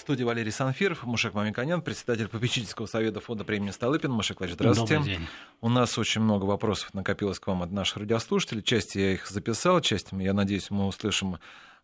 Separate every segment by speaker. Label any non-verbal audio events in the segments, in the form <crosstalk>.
Speaker 1: В студии Валерий Санфиров, Мушек Мамиканян, председатель попечительского совета фонда премии Столыпин. Мушек Владимирович, здравствуйте.
Speaker 2: Добрый день.
Speaker 1: У нас очень много вопросов накопилось к вам от наших радиослушателей. Часть я их записал, часть, я надеюсь, мы услышим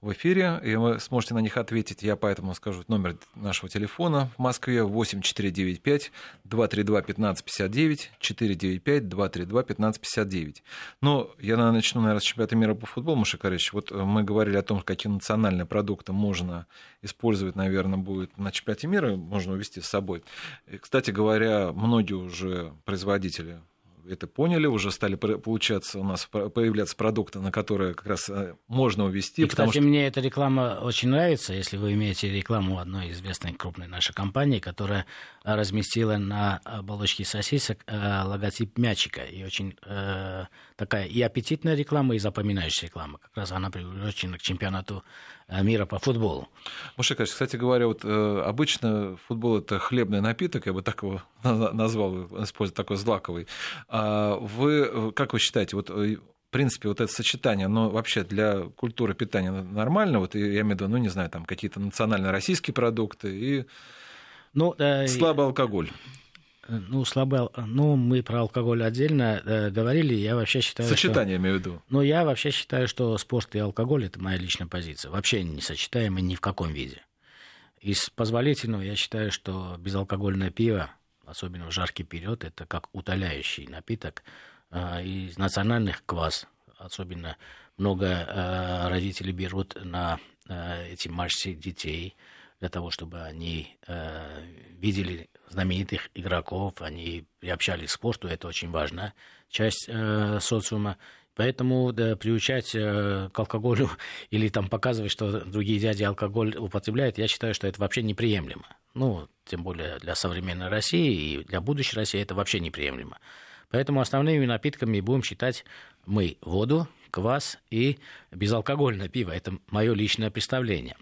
Speaker 1: в эфире, и вы сможете на них ответить. Я поэтому скажу номер нашего телефона в Москве 8495 232 1559 495 232 1559. Но я начну, наверное, с чемпионата мира по футболу, Маша Корич. Вот э, мы говорили о том, какие национальные продукты можно использовать, наверное, будет на чемпионате мира, можно увезти с собой. И, кстати говоря, многие уже производители это поняли, уже стали получаться у нас появляться продукты, на которые как раз э, можно увести.
Speaker 2: И, кстати, что... мне эта реклама очень нравится, если вы имеете рекламу одной известной крупной нашей компании, которая разместила на оболочке сосисок э, логотип мячика. И очень э, такая и аппетитная реклама, и запоминающая реклама. Как раз она приурочена к чемпионату Э, мира по футболу.
Speaker 1: Мушекач, кстати говоря, вот э, обычно футбол это хлебный напиток, я бы так его <laughs> назвал, используя такой злаковый. А вы, как вы считаете, вот э, в принципе, вот это сочетание, оно вообще для культуры питания нормально? Вот я имею в виду, ну, не знаю, там какие-то национально российские продукты и ну, э, слабый алкоголь.
Speaker 2: Ну, слабо, ну, мы про алкоголь отдельно э, говорили, я вообще считаю,
Speaker 1: Сочетание,
Speaker 2: что...
Speaker 1: имею в виду.
Speaker 2: Ну, я вообще считаю, что спорт и алкоголь – это моя личная позиция. Вообще не сочетаемы ни в каком виде. Из позволительного я считаю, что безалкогольное пиво, особенно в жаркий период, это как утоляющий напиток. Э, из национальных квас, особенно много э, родителей берут на э, эти матчи детей – для того, чтобы они э, видели знаменитых игроков, они приобщались к спорту, это очень важная часть э, социума. Поэтому да, приучать э, к алкоголю <laughs> или там показывать, что другие дяди алкоголь употребляют, я считаю, что это вообще неприемлемо. Ну, тем более для современной России и для будущей России это вообще неприемлемо. Поэтому основными напитками будем считать мы воду, квас и безалкогольное пиво. Это мое личное представление.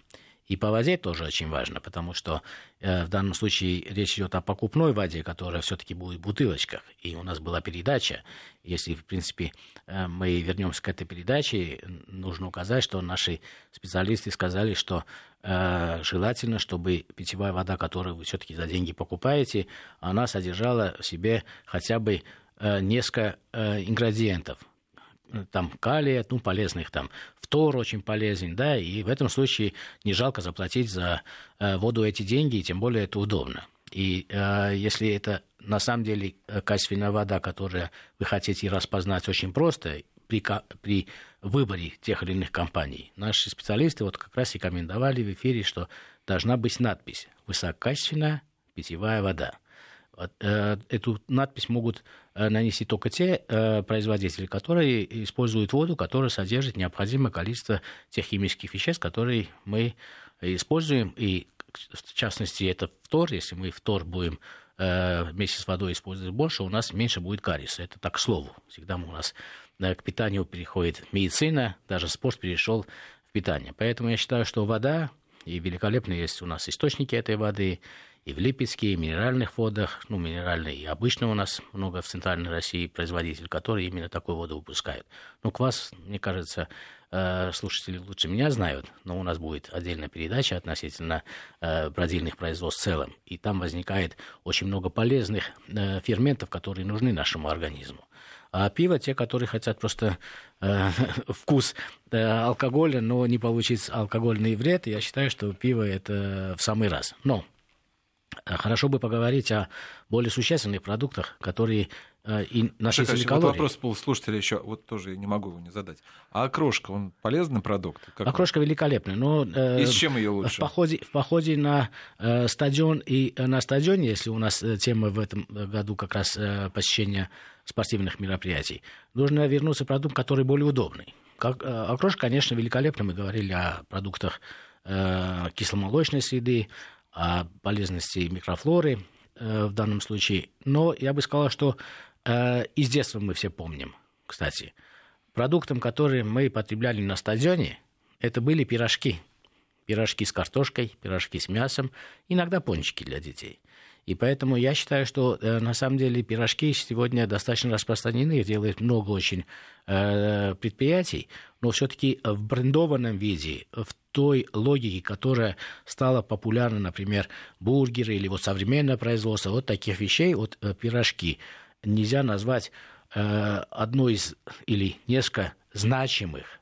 Speaker 2: И по воде тоже очень важно, потому что э, в данном случае речь идет о покупной воде, которая все-таки будет в бутылочках. И у нас была передача. Если, в принципе, э, мы вернемся к этой передаче, нужно указать, что наши специалисты сказали, что э, желательно, чтобы питьевая вода, которую вы все-таки за деньги покупаете, она содержала в себе хотя бы э, несколько э, ингредиентов там калия, ну, полезных там, фтор очень полезен, да, и в этом случае не жалко заплатить за э, воду эти деньги, и тем более это удобно. И э, если это на самом деле э, качественная вода, которую вы хотите распознать очень просто, при, при выборе тех или иных компаний. Наши специалисты вот как раз рекомендовали в эфире, что должна быть надпись «Высококачественная питьевая вода». Э, эту надпись могут э, нанести только те э, производители, которые используют воду, которая содержит необходимое количество тех химических веществ, которые мы используем. И в частности, это фтор. Если мы фтор будем вместе с водой использовать больше, у нас меньше будет кариеса. Это так к слову. Всегда у нас к питанию переходит медицина, даже спорт перешел в питание. Поэтому я считаю, что вода, и великолепно есть у нас источники этой воды, и в Липецке, и в минеральных водах, ну, минеральные и обычно у нас много в Центральной России производителей, которые именно такую воду выпускают. Ну, квас, мне кажется, э, слушатели лучше меня знают, но у нас будет отдельная передача относительно э, бродильных производств в целом, и там возникает очень много полезных э, ферментов, которые нужны нашему организму. А пиво те, которые хотят просто э, <laughs> вкус э, алкоголя, но не получить алкогольный вред, я считаю, что пиво это в самый раз. Но хорошо бы поговорить о более существенных продуктах, которые э, и насытили
Speaker 1: Шакач,
Speaker 2: калорий.
Speaker 1: Вот вопрос был слушателя еще, вот тоже не могу его не задать. А окрошка, он полезный продукт?
Speaker 2: Как окрошка он? великолепная, но...
Speaker 1: Э, и с чем ее лучше?
Speaker 2: В походе, в походе на э, стадион и э, на стадионе, если у нас тема в этом году как раз э, посещения спортивных мероприятий, нужно вернуться к продукту, который более удобный. Как, э, окрошка, конечно, великолепна. Мы говорили о продуктах э, кисломолочной среды, о полезности микрофлоры э, в данном случае. Но я бы сказал, что э, из детства мы все помним, кстати. Продуктом, который мы потребляли на стадионе, это были пирожки. Пирожки с картошкой, пирожки с мясом, иногда пончики для детей. И поэтому я считаю, что э, на самом деле пирожки сегодня достаточно распространены, их делает много очень э, предприятий, но все-таки в брендованном виде, в той логике, которая стала популярна, например, бургеры или вот современное производство, вот таких вещей, вот э, пирожки, нельзя назвать одной из или несколько значимых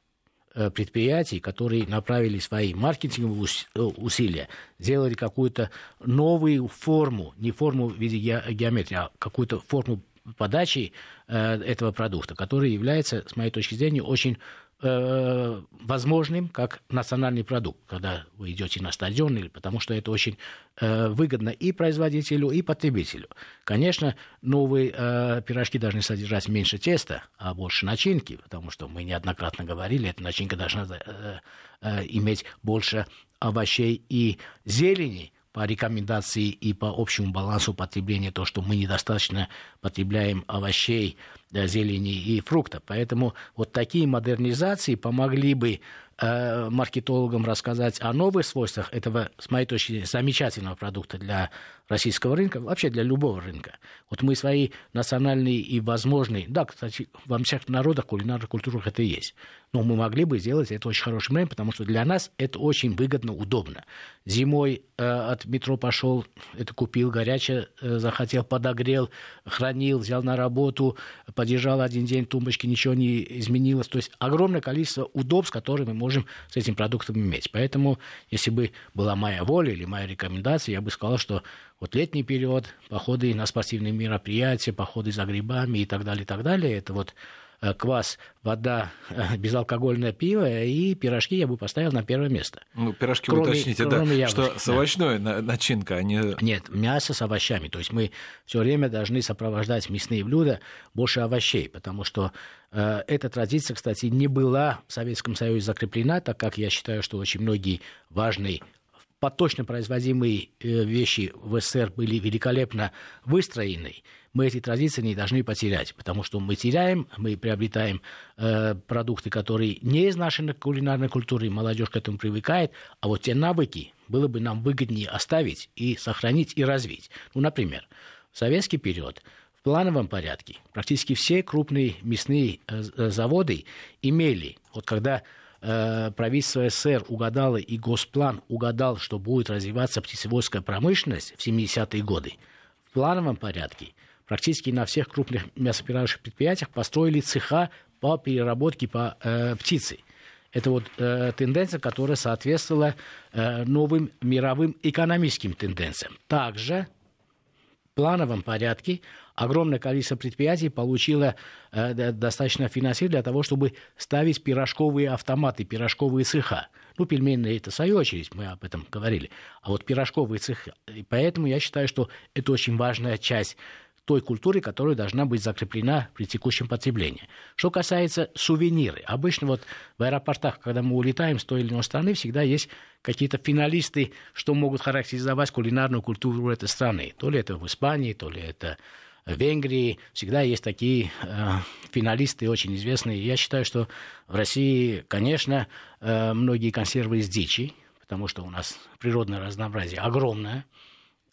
Speaker 2: предприятий, которые направили свои маркетинговые э, усилия, сделали какую-то новую форму, не форму в виде геометрии, а какую-то форму подачи э, этого продукта, который является, с моей точки зрения, очень э, возможным как национальный продукт, когда вы идете на стадион, или потому что это очень э, выгодно и производителю, и потребителю. Конечно, новые э, пирожки должны содержать меньше теста, а больше начинки, потому что мы неоднократно говорили, эта начинка должна э, э, иметь больше овощей и зелени, по рекомендации и по общему балансу потребления, то, что мы недостаточно потребляем овощей, зелени и фруктов. Поэтому вот такие модернизации помогли бы э, маркетологам рассказать о новых свойствах этого, с моей точки зрения, замечательного продукта для российского рынка, вообще для любого рынка. Вот мы свои национальные и возможные, да, кстати, во всех народах, кулинарных культурах это есть, но мы могли бы сделать это очень хорошим временем, потому что для нас это очень выгодно, удобно. Зимой э, от метро пошел, это купил горячее, э, захотел, подогрел, хранил, взял на работу, подержал один день тумбочки, ничего не изменилось. То есть огромное количество удобств, которые мы можем с этим продуктом иметь. Поэтому, если бы была моя воля или моя рекомендация, я бы сказал, что вот летний период, походы на спортивные мероприятия, походы за грибами и так далее, и так далее, это вот квас, вода, э, безалкогольное пиво и пирожки я бы поставил на первое место.
Speaker 1: Ну, пирожки кроме, уточните, да, яблочек, что с овощной да. начинка, а не...
Speaker 2: Нет, мясо с овощами. То есть мы все время должны сопровождать мясные блюда больше овощей, потому что э, эта традиция, кстати, не была в Советском Союзе закреплена, так как я считаю, что очень многие важные поточно производимые э, вещи в СССР были великолепно выстроены, мы эти традиции не должны потерять, потому что мы теряем, мы приобретаем э, продукты, которые не из нашей кулинарной культуры, молодежь к этому привыкает, а вот те навыки было бы нам выгоднее оставить и сохранить и развить. Ну, например, в советский период в плановом порядке практически все крупные мясные э, заводы имели, вот когда Э, правительство СССР угадало и Госплан угадал, что будет развиваться птицеводская промышленность в 70-е годы, в плановом порядке практически на всех крупных мясоперерабатывающих предприятиях построили цеха по переработке по э, птице. Это вот э, тенденция, которая соответствовала э, новым мировым экономическим тенденциям. Также плановом порядке огромное количество предприятий получило э, достаточно финансирования для того, чтобы ставить пирожковые автоматы, пирожковые цеха. Ну, пельменные это свою очередь, мы об этом говорили. А вот пирожковые цеха. И поэтому я считаю, что это очень важная часть той культуры, которая должна быть закреплена при текущем потреблении. Что касается сувениры, обычно вот в аэропортах, когда мы улетаем с той или иной страны, всегда есть какие-то финалисты, что могут характеризовать кулинарную культуру этой страны. То ли это в Испании, то ли это в Венгрии всегда есть такие э, финалисты очень известные. Я считаю, что в России, конечно, э, многие консервы из дичи, потому что у нас природное разнообразие огромное,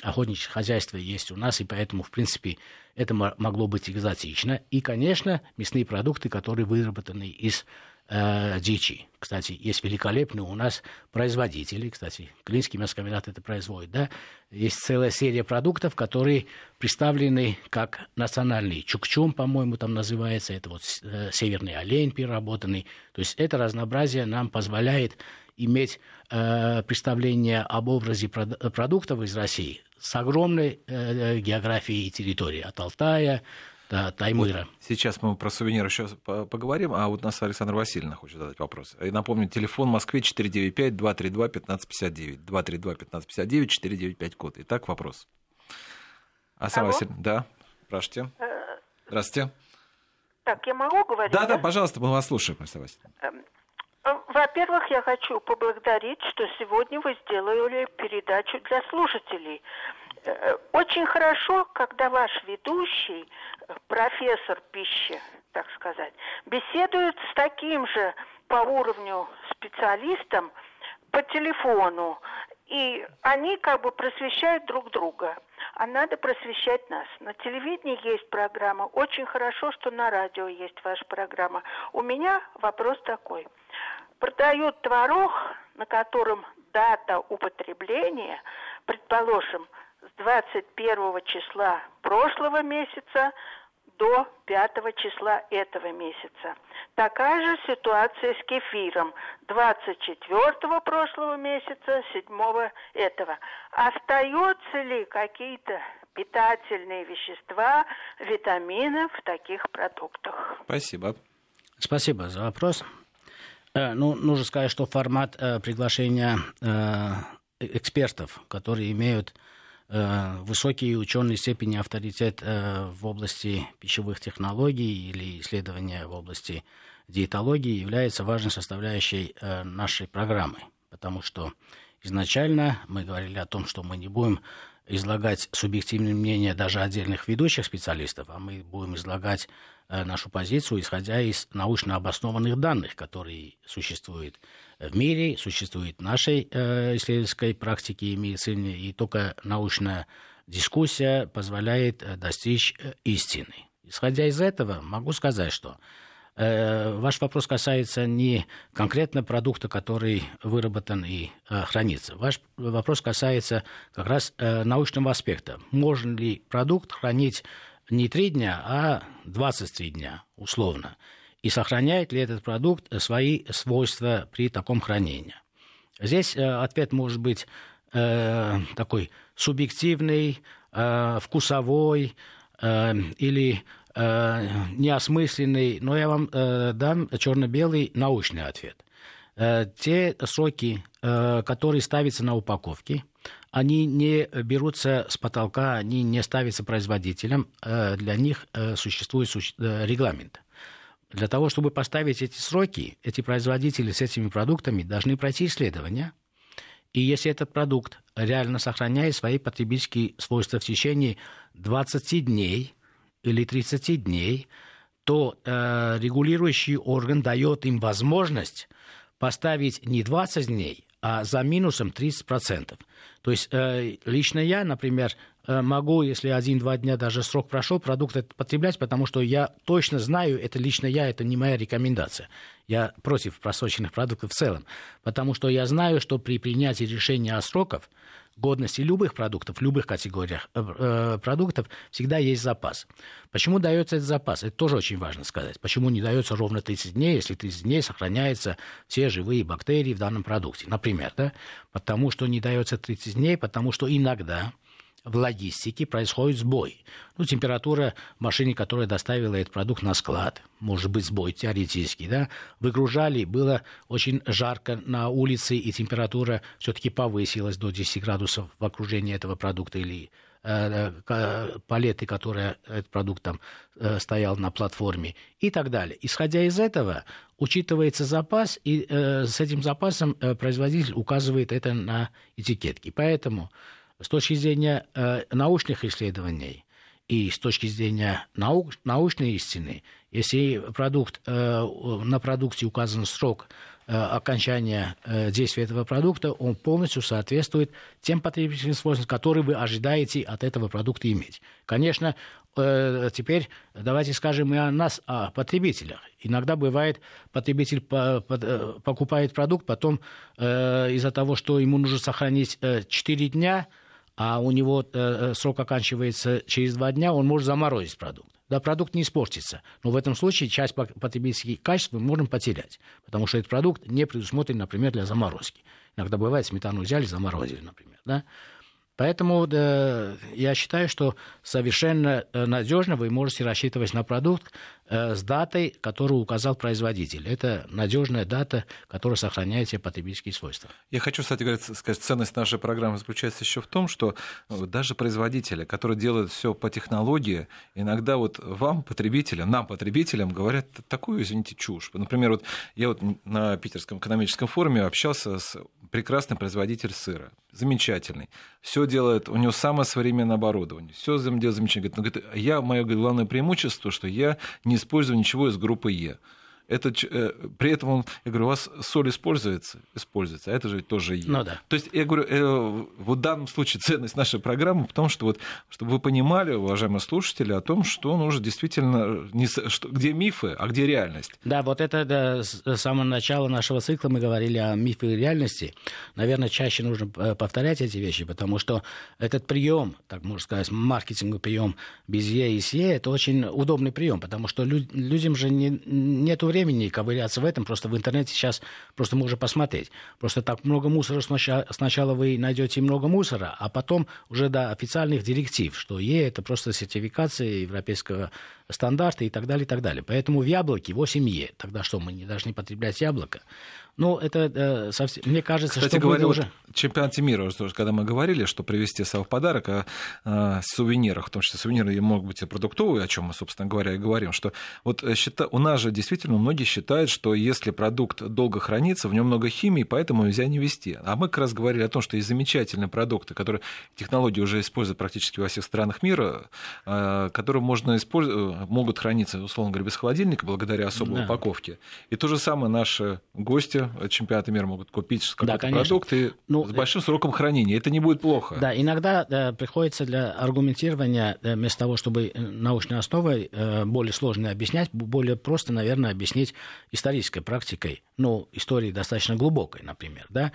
Speaker 2: охотничье хозяйство есть у нас, и поэтому, в принципе, это могло быть экзотично. И, конечно, мясные продукты, которые выработаны из э, дичи. Кстати, есть великолепные у нас производители, кстати, Клинский мясокомбинат это производит, да, есть целая серия продуктов, которые представлены как национальные. Чукчум, по-моему, там называется, это вот э, северный олень переработанный. То есть это разнообразие нам позволяет иметь э, представление об образе продуктов из России с огромной э, географией и территорией, от Алтая до Таймыра. Вот
Speaker 1: сейчас мы про сувениры еще поговорим, а вот нас Александр Васильевна хочет задать вопрос. И напомню, телефон в Москве 495-232-1559, 232-1559, 495 код. Итак, вопрос. Аса Васильевна, да, спрашивайте. Э, Здравствуйте.
Speaker 3: Так, я могу говорить?
Speaker 1: Да, да, да пожалуйста, мы вас слушаем, Аса Васильевна.
Speaker 3: Эм, э, во-первых, я хочу поблагодарить, что сегодня вы сделали передачу для слушателей. Э, очень хорошо, когда ваш ведущий, э, профессор пищи, так сказать, беседует с таким же по уровню специалистом по телефону, и они как бы просвещают друг друга. а надо просвещать нас. На телевидении есть программа. Очень хорошо, что на радио есть ваша программа. У меня вопрос такой. Продают творог, на котором дата употребления, предположим, с 21 числа прошлого месяца до 5 числа этого месяца. Такая же ситуация с кефиром. 24 прошлого месяца, 7 этого. Остаются ли какие-то питательные вещества, витамины в таких продуктах?
Speaker 1: Спасибо.
Speaker 2: Спасибо за вопрос. Э, ну, нужно сказать, что формат э, приглашения э, экспертов, которые имеют Э, высокие ученые степени авторитет э, в области пищевых технологий или исследования в области диетологии является важной составляющей э, нашей программы, потому что изначально мы говорили о том, что мы не будем излагать субъективное мнение даже отдельных ведущих специалистов, а мы будем излагать нашу позицию, исходя из научно обоснованных данных, которые существуют в мире, существует в нашей э, исследовательской практике и медицине, и только научная дискуссия позволяет э, достичь э, истины. Исходя из этого, могу сказать, что э, ваш вопрос касается не конкретно продукта, который выработан и э, хранится. Ваш вопрос касается как раз э, научного аспекта. Можно ли продукт хранить не три дня, а 23 дня, условно и сохраняет ли этот продукт свои свойства при таком хранении. Здесь э, ответ может быть э, такой субъективный, э, вкусовой или неосмысленный, но я вам дам черно-белый научный ответ. Те сроки, э, которые ставятся на упаковке, они не берутся с потолка, они не ставятся производителем, для них существует регламент. Для того, чтобы поставить эти сроки, эти производители с этими продуктами должны пройти исследования. И если этот продукт реально сохраняет свои потребительские свойства в течение 20 дней или 30 дней, то э, регулирующий орган дает им возможность поставить не 20 дней, а за минусом 30%. То есть э, лично я, например, Э, могу, если один-два дня даже срок прошел, продукт этот потреблять, потому что я точно знаю, это лично я, это не моя рекомендация. Я против просроченных продуктов в целом, потому что я знаю, что при принятии решения о сроках годности любых продуктов, в любых категориях э, э, продуктов всегда есть запас. Почему дается этот запас? Это тоже очень важно сказать. Почему не дается ровно 30 дней, если 30 дней сохраняются все живые бактерии в данном продукте? Например, да? потому что не дается 30 дней, потому что иногда в логистике происходит сбой. Ну, температура в машине, которая доставила этот продукт на склад, может быть сбой теоретический, да, выгружали, было очень жарко на улице, и температура все-таки повысилась до 10 градусов в окружении этого продукта или э, э, палеты, которые этот продукт там э, стоял на платформе и так далее. Исходя из этого, учитывается запас, и э, с этим запасом производитель указывает это на этикетке. Поэтому с точки зрения э, научных исследований и с точки зрения наук, научной истины, если продукт, э, на продукте указан срок э, окончания э, действия этого продукта, он полностью соответствует тем потребительским свойствам, которые вы ожидаете от этого продукта иметь. Конечно, э, теперь давайте скажем и о нас, о потребителях. Иногда бывает, потребитель по, по, э, покупает продукт, потом э, из-за того, что ему нужно сохранить э, 4 дня, а у него э, э, срок оканчивается через два дня, он может заморозить продукт. Да, продукт не испортится. Но в этом случае часть потребительских качеств мы можем потерять, потому что этот продукт не предусмотрен, например, для заморозки. Иногда бывает, сметану взяли, заморозили, например. Да? Поэтому э, я считаю, что совершенно э, надежно вы можете рассчитывать на продукт с датой, которую указал производитель. Это надежная дата, которая сохраняет все потребительские свойства.
Speaker 1: Я хочу, кстати говоря, сказать, ценность нашей программы заключается еще в том, что э, даже производители, которые делают все по технологии, иногда вот вам, потребителям, нам, потребителям, говорят такую, извините, чушь. Например, вот я вот на Питерском экономическом форуме общался с прекрасным производителем сыра, замечательный. Все делает, у него самое современное оборудование, все делает замечательно. Говорит, я, мое главное преимущество, что я не использую ничего из группы Е. Это, э, при этом, он, я говорю, у вас соль используется, используется, а это же тоже есть.
Speaker 2: Ну, да.
Speaker 1: То есть, я говорю, э, вот в данном случае ценность нашей программы в том, что вот, чтобы вы понимали, уважаемые слушатели, о том, что нужно действительно, не, что, где мифы, а где реальность.
Speaker 2: Да, вот это да, с самого начала нашего цикла мы говорили о мифе и реальности. Наверное, чаще нужно повторять эти вещи, потому что этот прием, так можно сказать, маркетинговый прием без Е и СЕ, это очень удобный прием, потому что людям же не, нет времени ковыряться в этом, просто в интернете сейчас просто можно посмотреть. Просто так много мусора сначала, сначала вы найдете много мусора, а потом уже до официальных директив, что Е это просто сертификация европейского стандарта и так далее, и так далее. Поэтому в яблоке 8Е. Тогда что, мы не должны потреблять яблоко? Ну, это э, совсем, мне кажется,
Speaker 1: Кстати
Speaker 2: что
Speaker 1: говоря,
Speaker 2: уже...
Speaker 1: Вот чемпионате мира, когда мы говорили, что привезти в подарок о, о сувенирах, в том числе сувениры могут быть и продуктовые, о чем мы, собственно говоря, и говорим, что вот э, счита... у нас же действительно многие считают, что если продукт долго хранится, в нем много химии, поэтому нельзя не вести. А мы как раз говорили о том, что есть замечательные продукты, которые технологии уже используют практически во всех странах мира, э, которые можно использовать, могут храниться, условно говоря, без холодильника благодаря особой да. упаковке. И то же самое наши гости чемпионата мира могут купить какой-то да, продукт и ну, с большим сроком хранения. Это не будет плохо.
Speaker 2: Да, иногда да, приходится для аргументирования, да, вместо того, чтобы научной основой э, более сложно объяснять, более просто, наверное, объяснить исторической практикой, ну, истории достаточно глубокой, например. Да?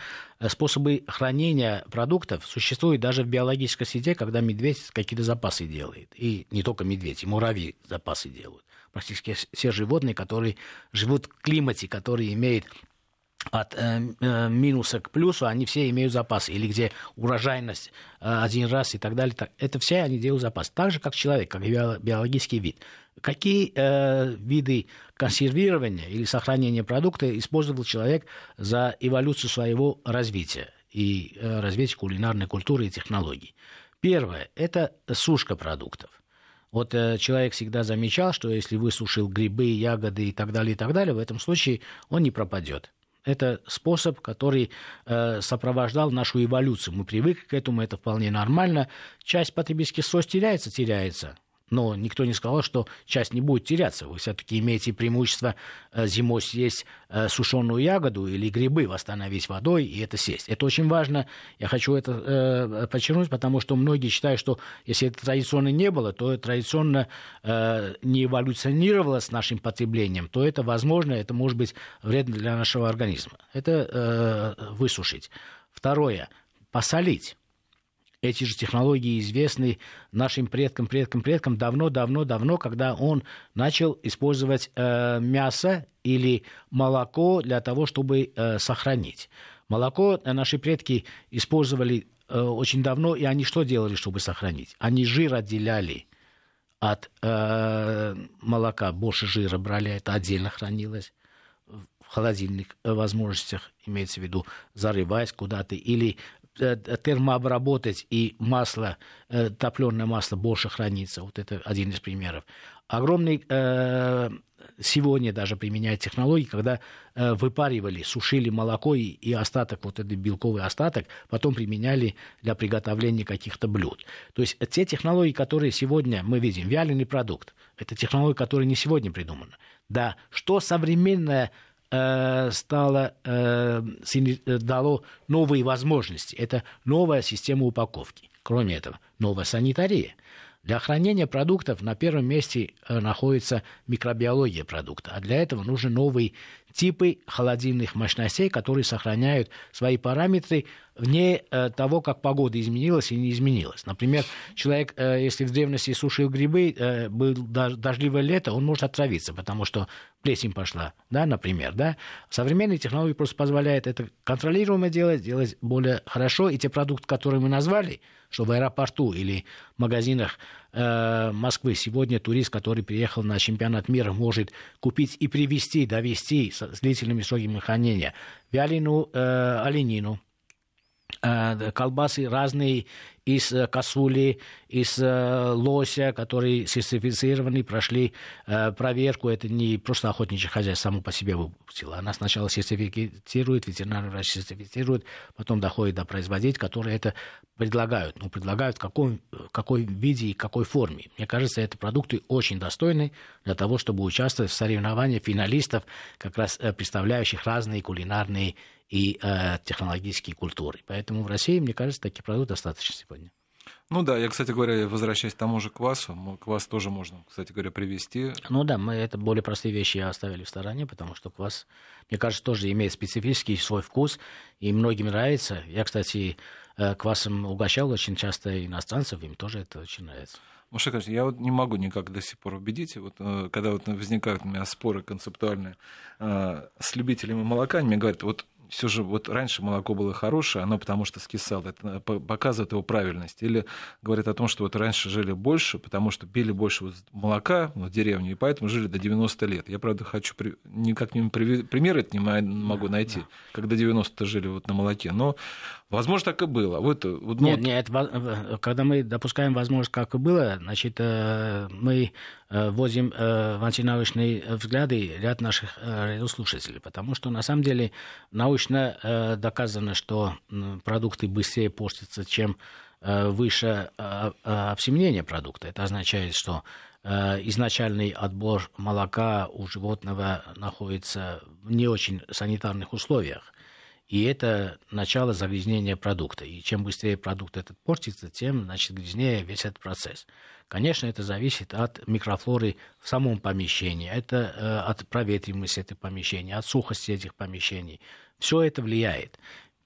Speaker 2: Способы хранения продуктов существуют даже в биологической среде, когда медведь какие-то запасы делает. И не только медведь, и муравьи запасы делают практически все животные, которые живут в климате, который имеет от э, э, минуса к плюсу, они все имеют запасы. Или где урожайность э, один раз и так далее. Так, это все они делают запас. Так же, как человек, как биологический вид. Какие э, виды консервирования или сохранения продукта использовал человек за эволюцию своего развития и э, развития кулинарной культуры и технологий? Первое – это сушка продуктов. Вот э, человек всегда замечал, что если высушил грибы, ягоды и так далее, и так далее, в этом случае он не пропадет. Это способ, который э, сопровождал нашу эволюцию. Мы привыкли к этому, это вполне нормально. Часть потребительских свойств теряется, теряется. Но никто не сказал, что часть не будет теряться. Вы все-таки имеете преимущество э, зимой съесть э, сушеную ягоду или грибы, восстановить водой и это съесть. Это очень важно. Я хочу это э, подчеркнуть, потому что многие считают, что если это традиционно не было, то традиционно не эволюционировало с нашим потреблением, то это возможно, это может быть вредно для нашего организма. Это высушить. Второе. Посолить. Эти же технологии известны нашим предкам, предкам, предкам давно, давно, давно, когда он начал использовать э, мясо или молоко для того, чтобы э, сохранить. Молоко наши предки использовали э, очень давно, и они что делали, чтобы сохранить? Они жир отделяли от э, молока, больше жира брали, это отдельно хранилось в холодильных возможностях, имеется в виду, зарываясь куда-то, или Э, термообработать, и масло, э, топленое масло больше хранится. Вот это один из примеров. Огромный э, сегодня даже применяют технологии, когда выпаривали, сушили молоко и, и остаток, вот этот белковый остаток, потом применяли для приготовления каких-то блюд. То есть те технологии, которые сегодня мы видим, вяленый продукт, это технология, которая не сегодня придумана. Да, что современная Э, стало, э, э, дало новые возможности. Это новая система упаковки. Кроме этого, новая санитария. Для хранения продуктов на первом месте находится микробиология продукта, а для этого нужны новые типы холодильных мощностей, которые сохраняют свои параметры вне э, того, как погода изменилась и не изменилась. Например, человек, э, если в древности сушил грибы, э, был дождливое лето, он может отравиться, потому что плесень пошла, да, например, да. Современные технологии просто позволяют это контролируемо делать, делать более хорошо, и те продукты, которые мы назвали, что в аэропорту или в магазинах э, Москвы. Сегодня турист, который приехал на чемпионат мира, может купить и привезти, довести с длительными сроками хранения. Вяленую э, оленину, Э, колбасы разные из э, косули, из э, лося, которые сертифицированы, прошли проверку. Это не просто охотничье хозяйство само по себе выпустило. Она сначала сертифицирует, ветеринарный врач сертифицирует, потом доходит до производителей, которые это предлагают. Ну, предлагают в каком, какой виде и какой форме. Мне кажется, это продукты очень достойны для того, чтобы участвовать в соревнованиях финалистов, как раз представляющих разные кулинарные и э, технологические культуры. Поэтому в России, мне кажется, таких продуктов достаточно сегодня.
Speaker 1: Ну да, я, кстати говоря, возвращаясь к тому же квасу, квас тоже можно, кстати говоря, привезти.
Speaker 2: Ну да, мы это более простые вещи оставили в стороне, потому что квас, мне кажется, тоже имеет специфический свой вкус, и многим нравится. Я, кстати, э, квасом угощал очень часто иностранцев, им тоже это очень нравится.
Speaker 1: Маша, конечно, я вот не могу никак до сих пор убедить, вот, э, когда вот возникают у меня споры концептуальные э, с любителями молока, они мне говорят, вот все же вот раньше молоко было хорошее, оно потому что скисало, это показывает его правильность. Или говорит о том, что вот раньше жили больше, потому что пили больше вот молока в деревне, и поэтому жили до 90 лет. Я, правда, хочу, никак не пример это не могу найти, да. когда 90 жили вот на молоке, но Возможно, так и было. Вот,
Speaker 2: вот, нет, ну, нет, когда мы допускаем возможность, как и было, значит, э, мы э, вводим э, в антинаучные взгляды ряд наших радиослушателей, потому что, на самом деле, научно доказано, что продукты быстрее портятся, чем выше обсемнение продукта. Это означает, что изначальный отбор молока у животного находится в не очень санитарных условиях. И это начало загрязнения продукта. И чем быстрее продукт этот портится, тем, значит, грязнее весь этот процесс. Конечно, это зависит от микрофлоры в самом помещении, это э, от проветриваемости этого помещения, от сухости этих помещений. Все это влияет.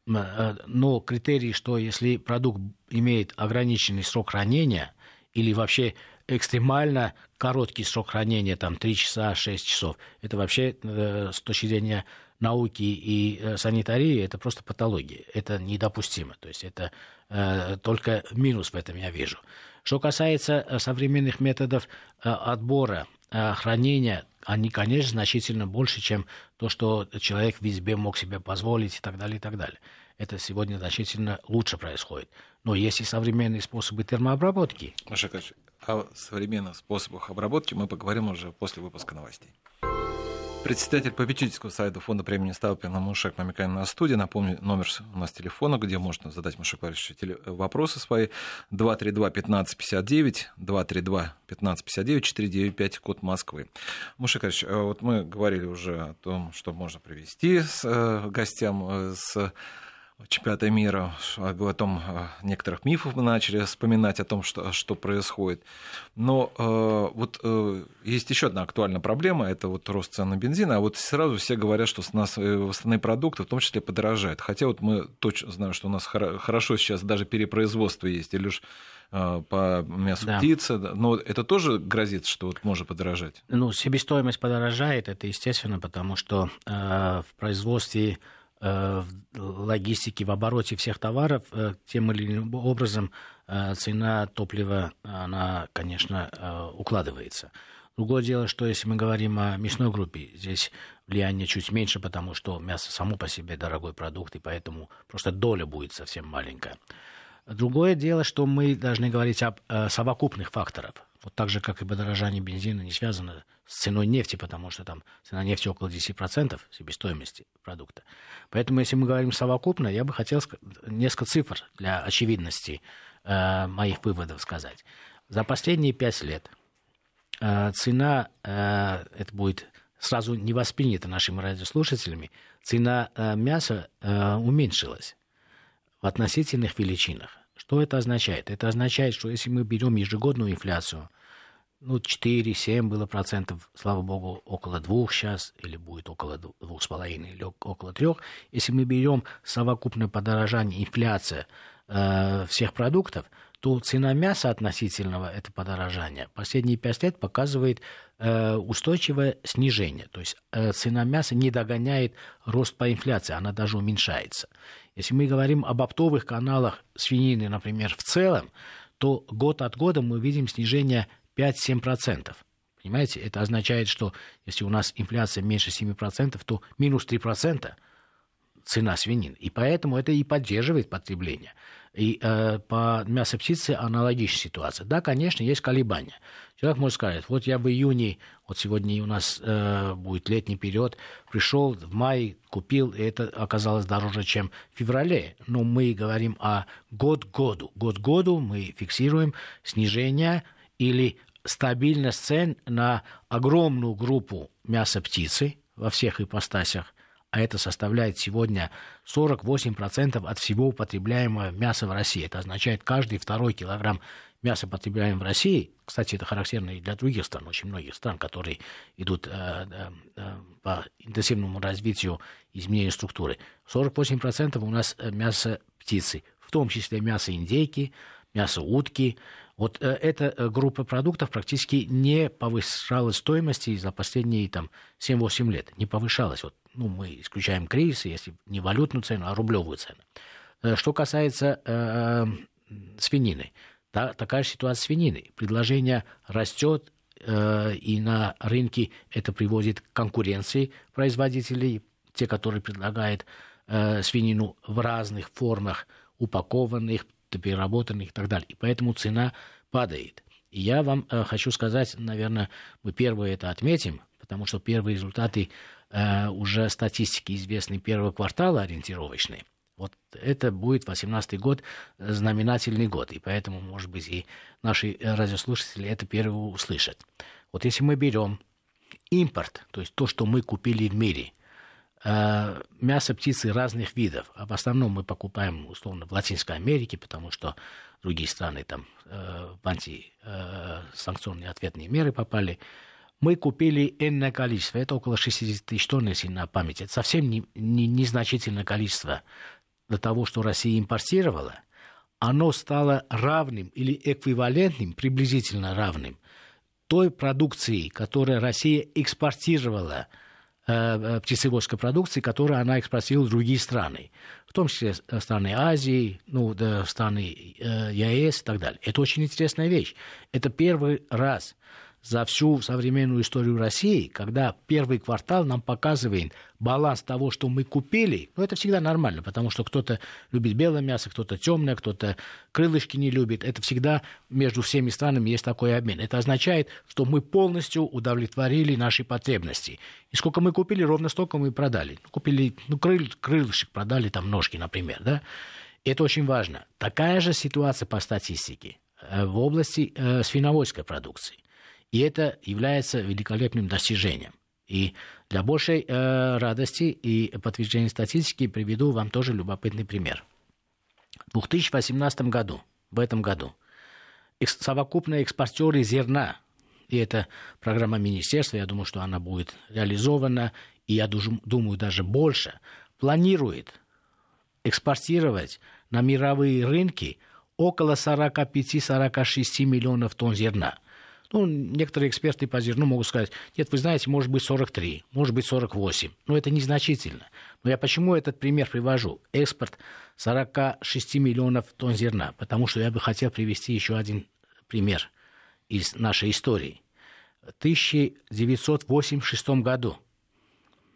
Speaker 2: Э, но критерий, что если продукт имеет ограниченный срок хранения или вообще экстремально короткий срок хранения, там 3 часа, 6 часов, это вообще э, с точки зрения науки и э, санитарии это просто патология. Это недопустимо. То есть это э, только минус в этом я вижу. Что касается э, современных методов отбора, хранения, они, конечно, значительно больше, чем то, что человек в избе мог себе позволить и так далее, и так далее. Это сегодня значительно лучше происходит. Но есть и современные способы термообработки.
Speaker 1: Маша о современных способах обработки мы поговорим уже после выпуска новостей. Председатель попечительского совета фонда премии Сталпина Мушек намекаем на студии. Напомню, номер у нас телефона, где можно задать Мушек вопросы свои. 232-1559, 232-1559, 495, код Москвы. Мушек вот мы говорили уже о том, что можно привести с э, гостям э, с чемпионата мира, о том, некоторых мифов мы начали вспоминать о том, что, что происходит. Но э, вот э, есть еще одна актуальная проблема, это вот рост цен на бензин, а вот сразу все говорят, что у нас э, остальные продукты в том числе подорожают. Хотя вот мы точно знаем, что у нас хорошо сейчас даже перепроизводство есть, или уж э, по мясу да. птицы, но это тоже грозит, что вот может подорожать?
Speaker 2: Ну, себестоимость подорожает, это естественно, потому что э, в производстве Э, в логистике, в обороте всех товаров, э, тем или иным образом э, цена топлива, она, конечно, укладывается. Другое дело, что если мы говорим о мясной группе, здесь влияние чуть меньше, потому что мясо само по себе дорогой продукт, и поэтому просто доля будет совсем маленькая. Другое дело, что мы должны говорить об совокупных факторах. Вот так же, как и подорожание бензина, не связано с ценой нефти, потому что там цена нефти около 10% себестоимости продукта. Поэтому, если мы говорим совокупно, я бы хотел несколько цифр для очевидности э, моих выводов сказать. За последние пять лет э, цена, э, это будет сразу не воспринято нашими радиослушателями, цена э, мяса э, уменьшилась в относительных величинах. Что это означает? Это означает, что если мы берем ежегодную инфляцию – ну, 4-7 было процентов, слава богу, около двух сейчас, или будет около двух с половиной, или около трех. Если мы берем совокупное подорожание, инфляция э, всех продуктов, то цена мяса относительного это подорожания последние пять лет показывает э, устойчивое снижение. То есть э, цена мяса не догоняет рост по инфляции, она даже уменьшается. Если мы говорим об оптовых каналах свинины, например, в целом, то год от года мы видим снижение 5-7%. Понимаете, это означает, что если у нас инфляция меньше 7%, то минус 3% цена свинины. И поэтому это и поддерживает потребление. И э, по мясу птицы аналогичная ситуация. Да, конечно, есть колебания. Человек может сказать, вот я в июне, вот сегодня у нас э, будет летний период, пришел в мае, купил, и это оказалось дороже, чем в феврале. Но мы говорим о год-году. Год-году мы фиксируем снижение или стабильность цен на огромную группу мяса птицы во всех ипостасях, а это составляет сегодня 48% от всего употребляемого мяса в России. Это означает, каждый второй килограмм мяса, потребляемого в России, кстати, это характерно и для других стран, очень многих стран, которые идут э, э, э по интенсивному развитию изменения структуры. 48% у нас э, мясо птицы, в том числе мясо индейки, мясо утки, вот э, эта э, группа продуктов практически не повышалась стоимости за последние там, 7-8 лет. Не повышалась. Вот, ну, мы исключаем кризис, если не валютную цену, а рублевую цену. Э, что касается э, свинины, та, такая же ситуация с свининой. Предложение растет, э, и на рынке это приводит к конкуренции производителей, те, которые предлагают э, свинину в разных формах, упакованных, переработанных и так далее. И поэтому цена падает. И я вам э, хочу сказать, наверное, мы первые это отметим, потому что первые результаты э, уже статистики известны первого квартала ориентировочные. Вот это будет 2018 год, э, знаменательный год, и поэтому, может быть, и наши радиослушатели это первые услышат. Вот если мы берем импорт, то есть то, что мы купили в мире – мясо птицы разных видов. А в основном мы покупаем, условно, в Латинской Америке, потому что другие страны там э, в антисанкционные э, ответные меры попали. Мы купили энное количество, это около 60 тысяч тонн, если на память. Это совсем не, не, незначительное количество для того, что Россия импортировала. Оно стало равным или эквивалентным, приблизительно равным той продукции, которую Россия экспортировала – Э, э, птицеводской продукции, которую она экспортировала в другие страны, в том числе э, страны Азии, ну, да, страны ЕАЭС и так далее. Это очень интересная вещь. Это первый раз за всю современную историю России, когда первый квартал нам показывает баланс того, что мы купили, ну, это всегда нормально, потому что кто-то любит белое мясо, кто-то темное, кто-то крылышки не любит. Это всегда между всеми странами есть такой обмен. Это означает, что мы полностью удовлетворили наши потребности. И сколько мы купили, ровно столько мы и продали. Ну, купили, ну, крыл, крылышек продали, там, ножки, например, да. Это очень важно. Такая же ситуация по статистике э, в области э, свиноводской продукции. И это является великолепным достижением. И для большей э, радости и подтверждения статистики приведу вам тоже любопытный пример. В 2018 году, в этом году, совокупные экспортеры зерна, и это программа министерства, я думаю, что она будет реализована, и я думаю, даже больше, планирует экспортировать на мировые рынки около 45-46 миллионов тонн зерна – ну, некоторые эксперты по зерну могут сказать, нет, вы знаете, может быть 43, может быть 48. Но это незначительно. Но я почему этот пример привожу? Экспорт 46 миллионов тонн зерна. Потому что я бы хотел привести еще один пример из нашей истории. В 1986 году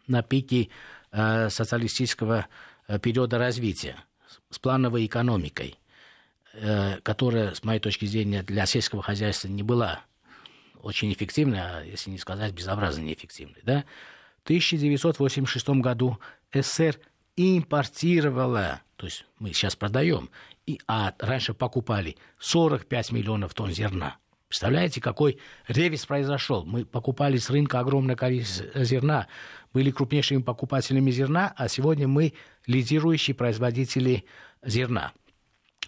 Speaker 2: на пике э, социалистического э, периода развития с плановой экономикой, э, которая, с моей точки зрения, для сельского хозяйства не была очень эффективный, а если не сказать безобразно неэффективный. Да? В 1986 году СССР импортировала, то есть мы сейчас продаем, и, а раньше покупали 45 миллионов тонн зерна. Представляете, какой ревис произошел? Мы покупали с рынка огромное количество зерна, были крупнейшими покупателями зерна, а сегодня мы лидирующие производители зерна.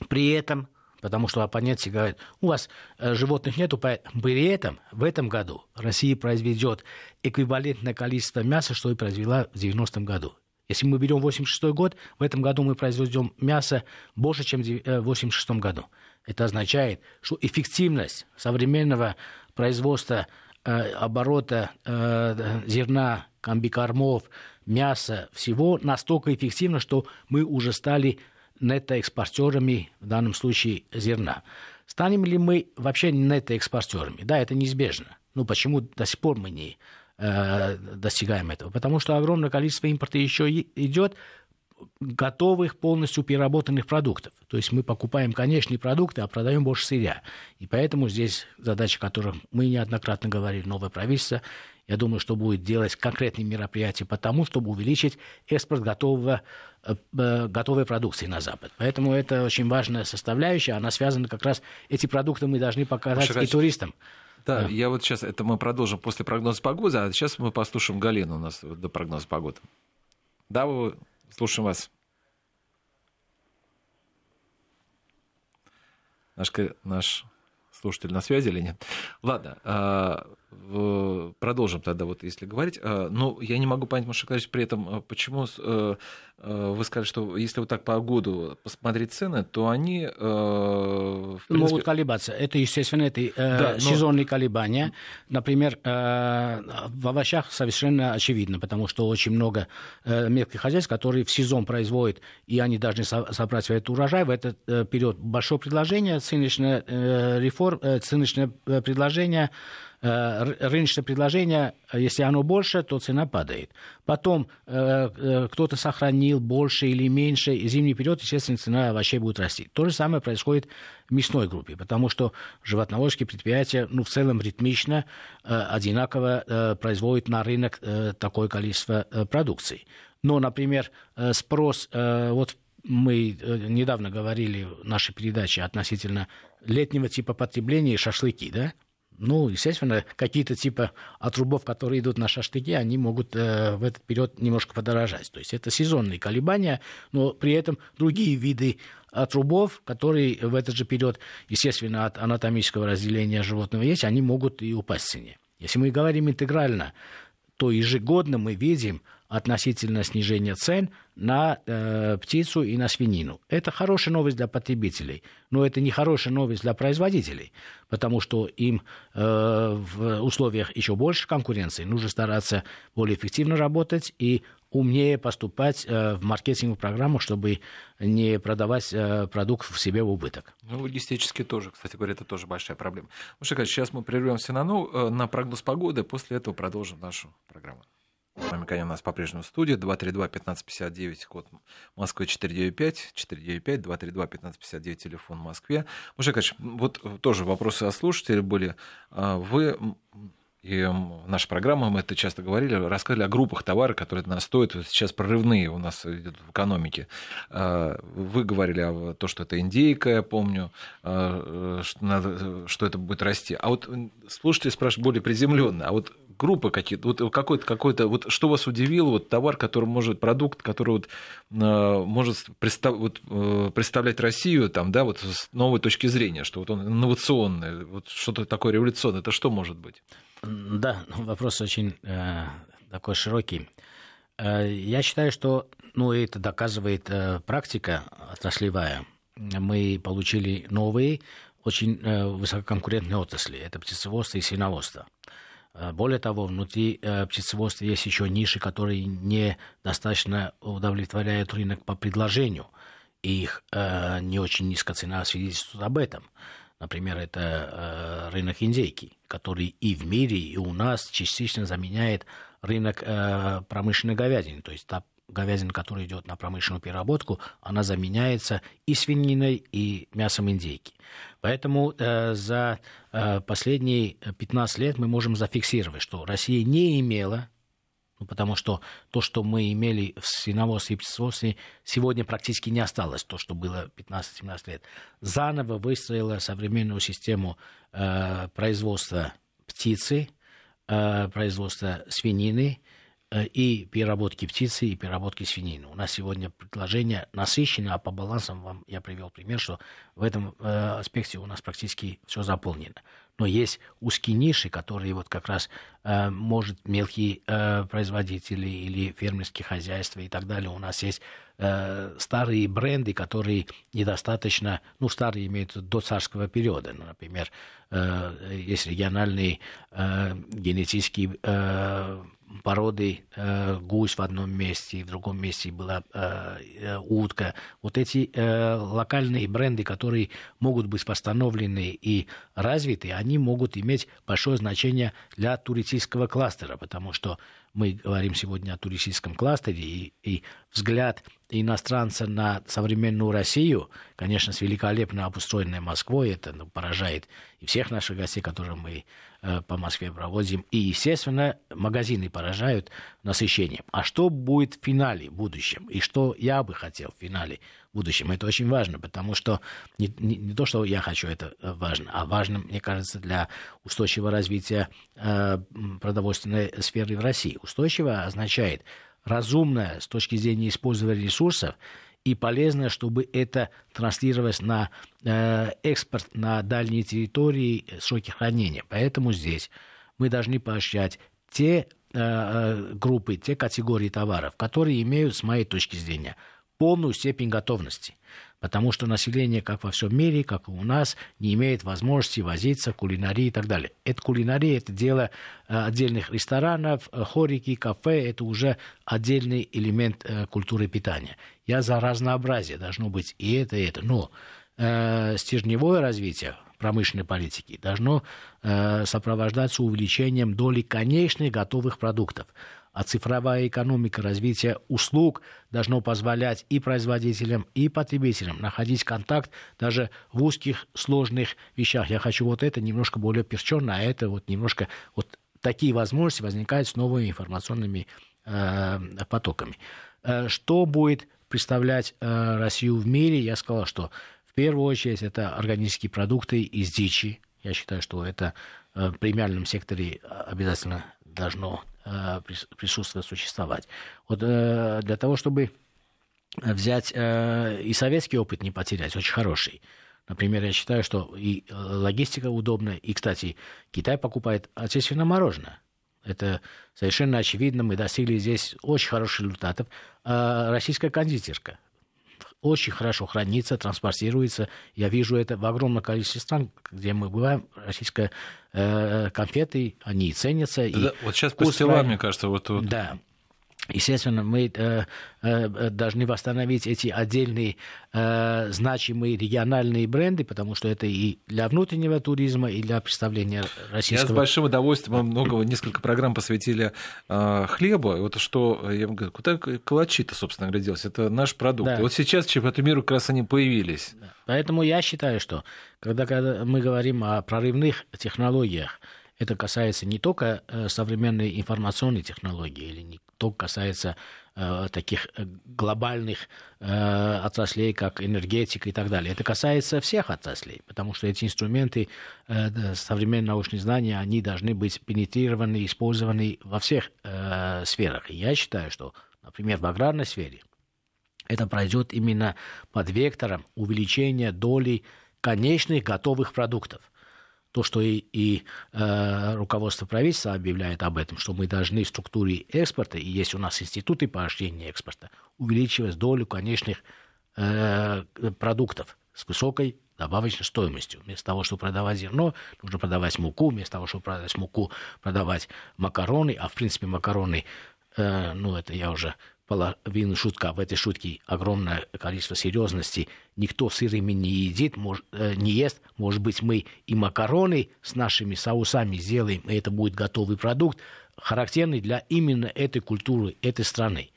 Speaker 2: При этом потому что оппоненты говорят, у вас э, животных нету, при этом в этом году Россия произведет эквивалентное количество мяса, что и произвела в 90-м году. Если мы берем 86 год, в этом году мы произведем мясо больше, чем в 86 году. Это означает, что эффективность современного производства э, оборота э, зерна, комбикормов, мяса, всего настолько эффективно, что мы уже стали нетоэкспортерами, в данном случае зерна. Станем ли мы вообще нетоэкспортерами? Да, это неизбежно. Ну, почему до сих пор мы не э, достигаем этого? Потому что огромное количество импорта еще идет готовых, полностью переработанных продуктов. То есть мы покупаем конечные продукты, а продаем больше сырья. И поэтому здесь задача, о которой мы неоднократно говорили, новое правительство, я думаю, что будет делать конкретные мероприятия по тому, чтобы увеличить экспорт готового, э, э, готовой продукции на Запад. Поэтому это очень важная составляющая. Она связана как раз... Эти продукты мы должны показать Маша, и туристам.
Speaker 1: Да, да, я вот сейчас, это мы продолжим после прогноза погоды, а сейчас мы послушаем Галину у нас до прогноза погоды. Да, вы Слушаем вас. Наш, наш слушатель на связи или нет? Ладно, а, продолжим тогда, вот если говорить. А, но я не могу понять, Маша при этом, а, почему э, э, вы сказали, что если вот так по году посмотреть цены, то они... Э,
Speaker 2: принципе... Могут колебаться. Это, естественно, это да, но... сезонные колебания. Например, в овощах совершенно очевидно, потому что очень много мелких хозяйств, которые в сезон производят, и они должны собрать этот урожай. В этот период большое предложение, ценочное, реформ, ценочное предложение Э, рыночное предложение, если оно больше, то цена падает. Потом э, э, кто-то сохранил больше или меньше, и зимний период, естественно, цена вообще будет расти. То же самое происходит в мясной группе, потому что животноводческие предприятия ну, в целом ритмично, одинаково производят на рынок такое количество продукции. Но, например, спрос, вот мы недавно говорили в нашей передаче относительно летнего типа потребления шашлыки, да? Ну, естественно, какие-то типа отрубов, которые идут на шашлыки, они могут э, в этот период немножко подорожать. То есть это сезонные колебания, но при этом другие виды отрубов, которые в этот же период, естественно, от анатомического разделения животного есть, они могут и упасть в цене. Если мы говорим интегрально, то ежегодно мы видим относительно снижения цен на э, птицу и на свинину. Это хорошая новость для потребителей, но это не хорошая новость для производителей, потому что им э, в условиях еще больше конкуренции нужно стараться более эффективно работать и умнее поступать э, в маркетинговую программу, чтобы не продавать э, продукт в себе в убыток.
Speaker 1: Ну, логистически тоже, кстати говоря, это тоже большая проблема. Мушка, сейчас мы прервемся на, ну, э, на прогноз погоды, после этого продолжим нашу программу. Мамиканя у нас по-прежнему в студии. 232-1559, код Москвы 495, 495, 232-1559, телефон в Москве. Мужик, вот тоже вопросы от слушателей были. А вы и в нашей программе мы это часто говорили, рассказали о группах товаров, которые нас стоят, сейчас прорывные у нас идут в экономике. А, вы говорили о том, что это индейка, я помню, а, что, надо, что это будет расти. А вот слушатели спрашивают более приземленно, а вот группы какие-то, вот какой-то, какой-то, вот что вас удивило, вот товар, который может, продукт, который вот, э, может представ, вот, э, представлять Россию там, да, вот с новой точки зрения, что вот он инновационный, вот что-то такое революционное, это что может быть?
Speaker 2: Да, ну, вопрос очень э, такой широкий. Э, я считаю, что, ну, это доказывает э, практика отраслевая. Мы получили новые, очень э, высококонкурентные отрасли. Это птицеводство и свиноводство. Э, более того, внутри э, птицеводства есть еще ниши, которые недостаточно удовлетворяют рынок по предложению. И их э, не очень низкая цена свидетельствует об этом. Например, это рынок индейки, который и в мире, и у нас частично заменяет рынок промышленной говядины. То есть говядина, которая идет на промышленную переработку, она заменяется и свининой, и мясом индейки. Поэтому э, за э, последние 15 лет мы можем зафиксировать, что Россия не имела ну, потому что то, что мы имели в свиноводстве и птицеводстве, сегодня практически не осталось, то, что было 15-17 лет. Заново выстроила современную систему э, производства птицы, э, производства свинины, и переработки птицы, и переработки свинины. У нас сегодня предложение насыщенное, а по балансам вам я привел пример, что в этом э, аспекте у нас практически все заполнено. Но есть узкие ниши, которые вот как раз э, может мелкие э, производители или фермерские хозяйства и так далее. У нас есть э, старые бренды, которые недостаточно, ну старые имеются до царского периода, ну, например, э, есть региональные э, генетические э, породы э, гусь в одном месте, в другом месте была э, э, утка. Вот эти э, локальные бренды, которые могут быть восстановлены и развиты, они могут иметь большое значение для туристического кластера, потому что мы говорим сегодня о туристическом кластере, и, и взгляд иностранца на современную Россию, конечно, с великолепно обустроенной Москвой, это ну, поражает и всех наших гостей, которые мы э, по Москве проводим, и, естественно, магазины поражают насыщением. А что будет в финале в будущем, и что я бы хотел в финале будущем, это очень важно, потому что не, не, не то, что я хочу, это э, важно, а важно, мне кажется, для устойчивого развития э, продовольственной сферы в России. Устойчиво означает разумное с точки зрения использования ресурсов и полезно, чтобы это транслировалось на э, экспорт на дальние территории сроки хранения. Поэтому здесь мы должны поощрять те э, э группы, те категории товаров, которые имеют, с моей точки зрения, полную степень готовности – потому что население, как во всем мире, как и у нас, не имеет возможности возиться, кулинарии и так далее. Это кулинария, это дело э, отдельных ресторанов, э, хорики, кафе, это уже отдельный элемент э, культуры питания. Я за разнообразие, должно быть и это, и это. Но э, стержневое развитие промышленной политики должно э, сопровождаться увеличением доли конечных готовых продуктов а цифровая экономика развития услуг должно позволять и производителям, и потребителям находить контакт даже в узких, сложных вещах. Я хочу вот это немножко более перченно, а это вот немножко... Вот такие возможности возникают с новыми информационными э, потоками. Э, что будет представлять э, Россию в мире? Я сказал, что в первую очередь это органические продукты из дичи. Я считаю, что это э, в премиальном секторе обязательно должно Э, присутствовать, существовать. Вот э, для того, чтобы взять э, и советский опыт не потерять, очень хороший. Например, я считаю, что и логистика удобная, и, кстати, Китай покупает отечественное мороженое. Это совершенно очевидно. Мы достигли здесь очень хороших результатов. Российская кондитерка очень хорошо хранится, транспортируется. Я вижу это в огромном количестве стран, где мы бываем. Российская э, конфеты, они ценятся.
Speaker 1: Да, и вот сейчас пастила, мне кажется, вот тут.
Speaker 2: Да, Естественно, мы э, э, должны восстановить эти отдельные э, значимые региональные бренды, потому что это и для внутреннего туризма, и для представления российского.
Speaker 1: Я с большим удовольствием, много, несколько программ посвятили э, хлебу. Вот что, я говорю, куда калачи-то, собственно говоря? Это наш продукт. Да. И вот сейчас чемпионаты мира как раз они появились.
Speaker 2: Поэтому я считаю, что когда, когда мы говорим о прорывных технологиях, это касается не только э, современной информационной технологии или не только касается э, таких э, глобальных отраслей, как энергетика и так далее. Это касается всех отраслей, потому что эти инструменты современные научные знания, они должны быть пенетрированы, использованы во всех сферах. И я считаю, что, например, в аграрной сфере это пройдет именно под вектором увеличения доли конечных готовых продуктов – то, что и, и э, руководство правительства объявляет об этом, что мы должны в структуре экспорта, и есть у нас институты поощрения экспорта, увеличивать долю конечных э, продуктов с высокой добавочной стоимостью. Вместо того, чтобы продавать зерно, нужно продавать муку, вместо того, чтобы продавать муку, продавать макароны, а в принципе макароны, э, ну это я уже половину шутка, в этой шутке огромное количество серьезности. Никто сырыми не едит, мож, э, не ест. Может быть, мы и макароны с нашими соусами сделаем, и это будет готовый продукт, характерный для именно этой культуры, этой страны.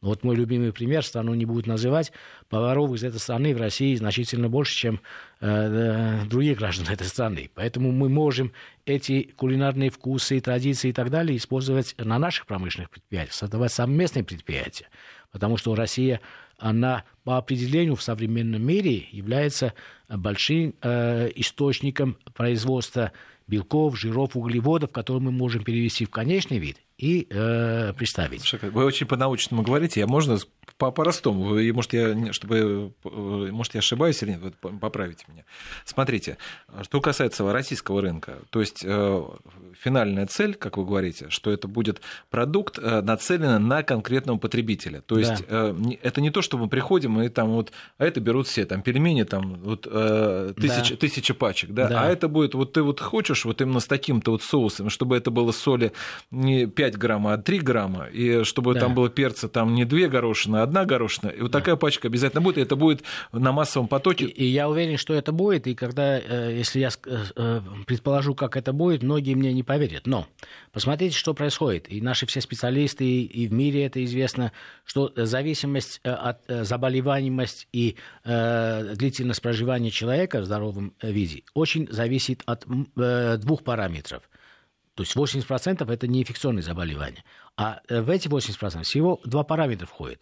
Speaker 2: Но вот мой любимый пример, страну не будут называть, поваров из этой страны в России значительно больше, чем э, других граждан этой страны. Поэтому мы можем эти кулинарные вкусы, традиции и так далее использовать на наших промышленных предприятиях, создавать совместные предприятия. Потому что Россия, она по определению в современном мире является большим э, источником производства белков, жиров, углеводов, которые мы можем перевести в конечный вид и э, представить.
Speaker 1: Вы очень по-научному говорите, я можно по-простому, может, я, чтобы, э, может, я ошибаюсь или нет, вот поправите меня. Смотрите, что касается российского рынка, то есть э, финальная цель, как вы говорите, что это будет продукт, э, нацеленный на конкретного потребителя. То есть да. это не то, что мы приходим и там вот, а это берут все, там пельмени, там вот тысяча, да. тысяча пачек, да? да, а это будет, вот ты вот хочешь вот именно с таким-то вот соусом, чтобы это было соли не 5 грамм, а 3 грамма, и чтобы да. там было перца там не 2 горошины, а 1 горошина, и вот да. такая пачка обязательно будет, и это будет на массовом потоке.
Speaker 2: И, и я уверен, что это будет, и когда, если я предположу, как это будет, многие мне не поверят. Но посмотрите, что происходит. И наши все специалисты, и в мире это известно, что зависимость э, от э, заболеваемость и э, длительность проживания человека в здоровом виде очень зависит от двух параметров. То есть 80% это не инфекционные заболевания. А в эти 80% всего два параметра входят.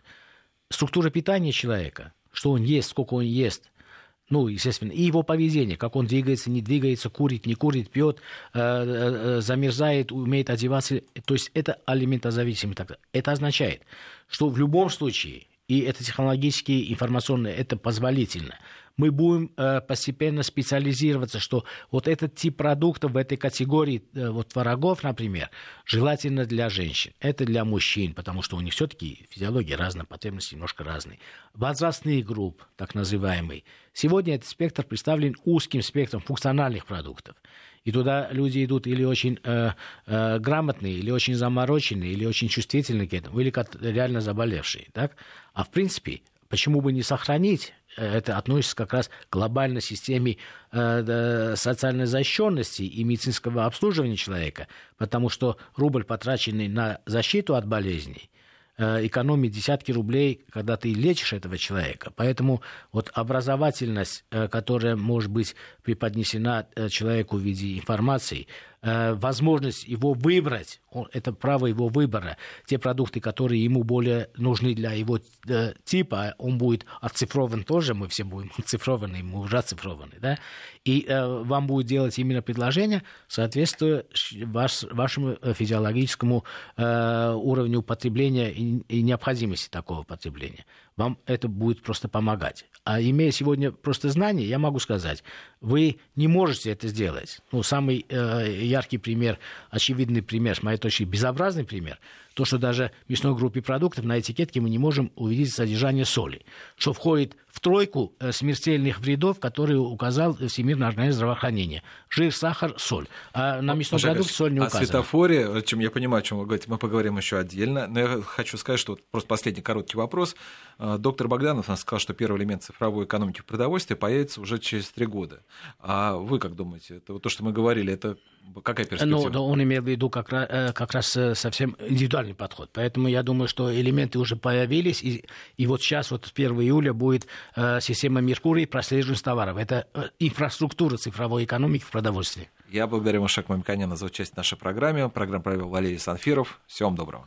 Speaker 2: Структура питания человека, что он ест, сколько он ест – ну, естественно, и его поведение, как он двигается, не двигается, курит, не курит, пьет, э, э, замерзает, умеет одеваться. То есть это алиментозависимый. Это означает, что в любом случае, и это технологически, информационно, это позволительно, мы будем э, постепенно специализироваться, что вот этот тип продуктов в этой категории, э, вот творогов, например, желательно для женщин. Это для мужчин, потому что у них все-таки физиология разная, потребности немножко разные. Возрастные группы, так называемые. Сегодня этот спектр представлен узким спектром функциональных продуктов. И туда люди идут или очень э, э, грамотные, или очень замороченные, или очень чувствительные к этому, или как реально заболевшие. Так? А в принципе, почему бы не сохранить это относится как раз к глобальной системе э, социальной защищенности и медицинского обслуживания человека, потому что рубль, потраченный на защиту от болезней, э, экономит десятки рублей, когда ты лечишь этого человека. Поэтому вот образовательность, э, которая может быть преподнесена человеку в виде информации, возможность его выбрать, это право его выбора, те продукты, которые ему более нужны для его э, типа, он будет оцифрован тоже, мы все будем <laughs> оцифрованы, мы уже оцифрованы, да, и э, вам будет делать именно предложение, соответствуя ваш, вашему физиологическому уровню потребления и необходимости такого потребления. Вам это будет просто помогать. А имея сегодня просто знания, я могу сказать, вы не можете это сделать. Ну, самый э, яркий пример, очевидный пример, с моей точки безобразный пример, то, что даже в мясной группе продуктов на этикетке мы не можем увидеть содержание соли, что входит в тройку э, смертельных вредов, которые указал Всемирная организация здравоохранения. Жир, сахар, соль. А на мясной продукте соль не указана.
Speaker 1: О светофоре, чем я понимаю, о чем вы говорите, мы поговорим еще отдельно. Но я хочу сказать, что просто последний короткий вопрос. Э, доктор Богданов нас сказал, что первый элемент цифровой экономики в продовольствии появится уже через три года. А вы как думаете? Это вот то, что мы говорили, это какая перспектива?
Speaker 2: Ну, он имел в виду как раз, э, как раз совсем индивидуальный подход. Поэтому я думаю, что элементы уже появились, и, и вот сейчас, вот с 1 июля будет э, система Меркурий прослеживания товаров. Это э, инфраструктура цифровой экономики в продовольствии.
Speaker 1: Я благодарю Машек Мамиканяна за участие в нашей программе. Программу провел Валерий Санфиров. Всем доброго.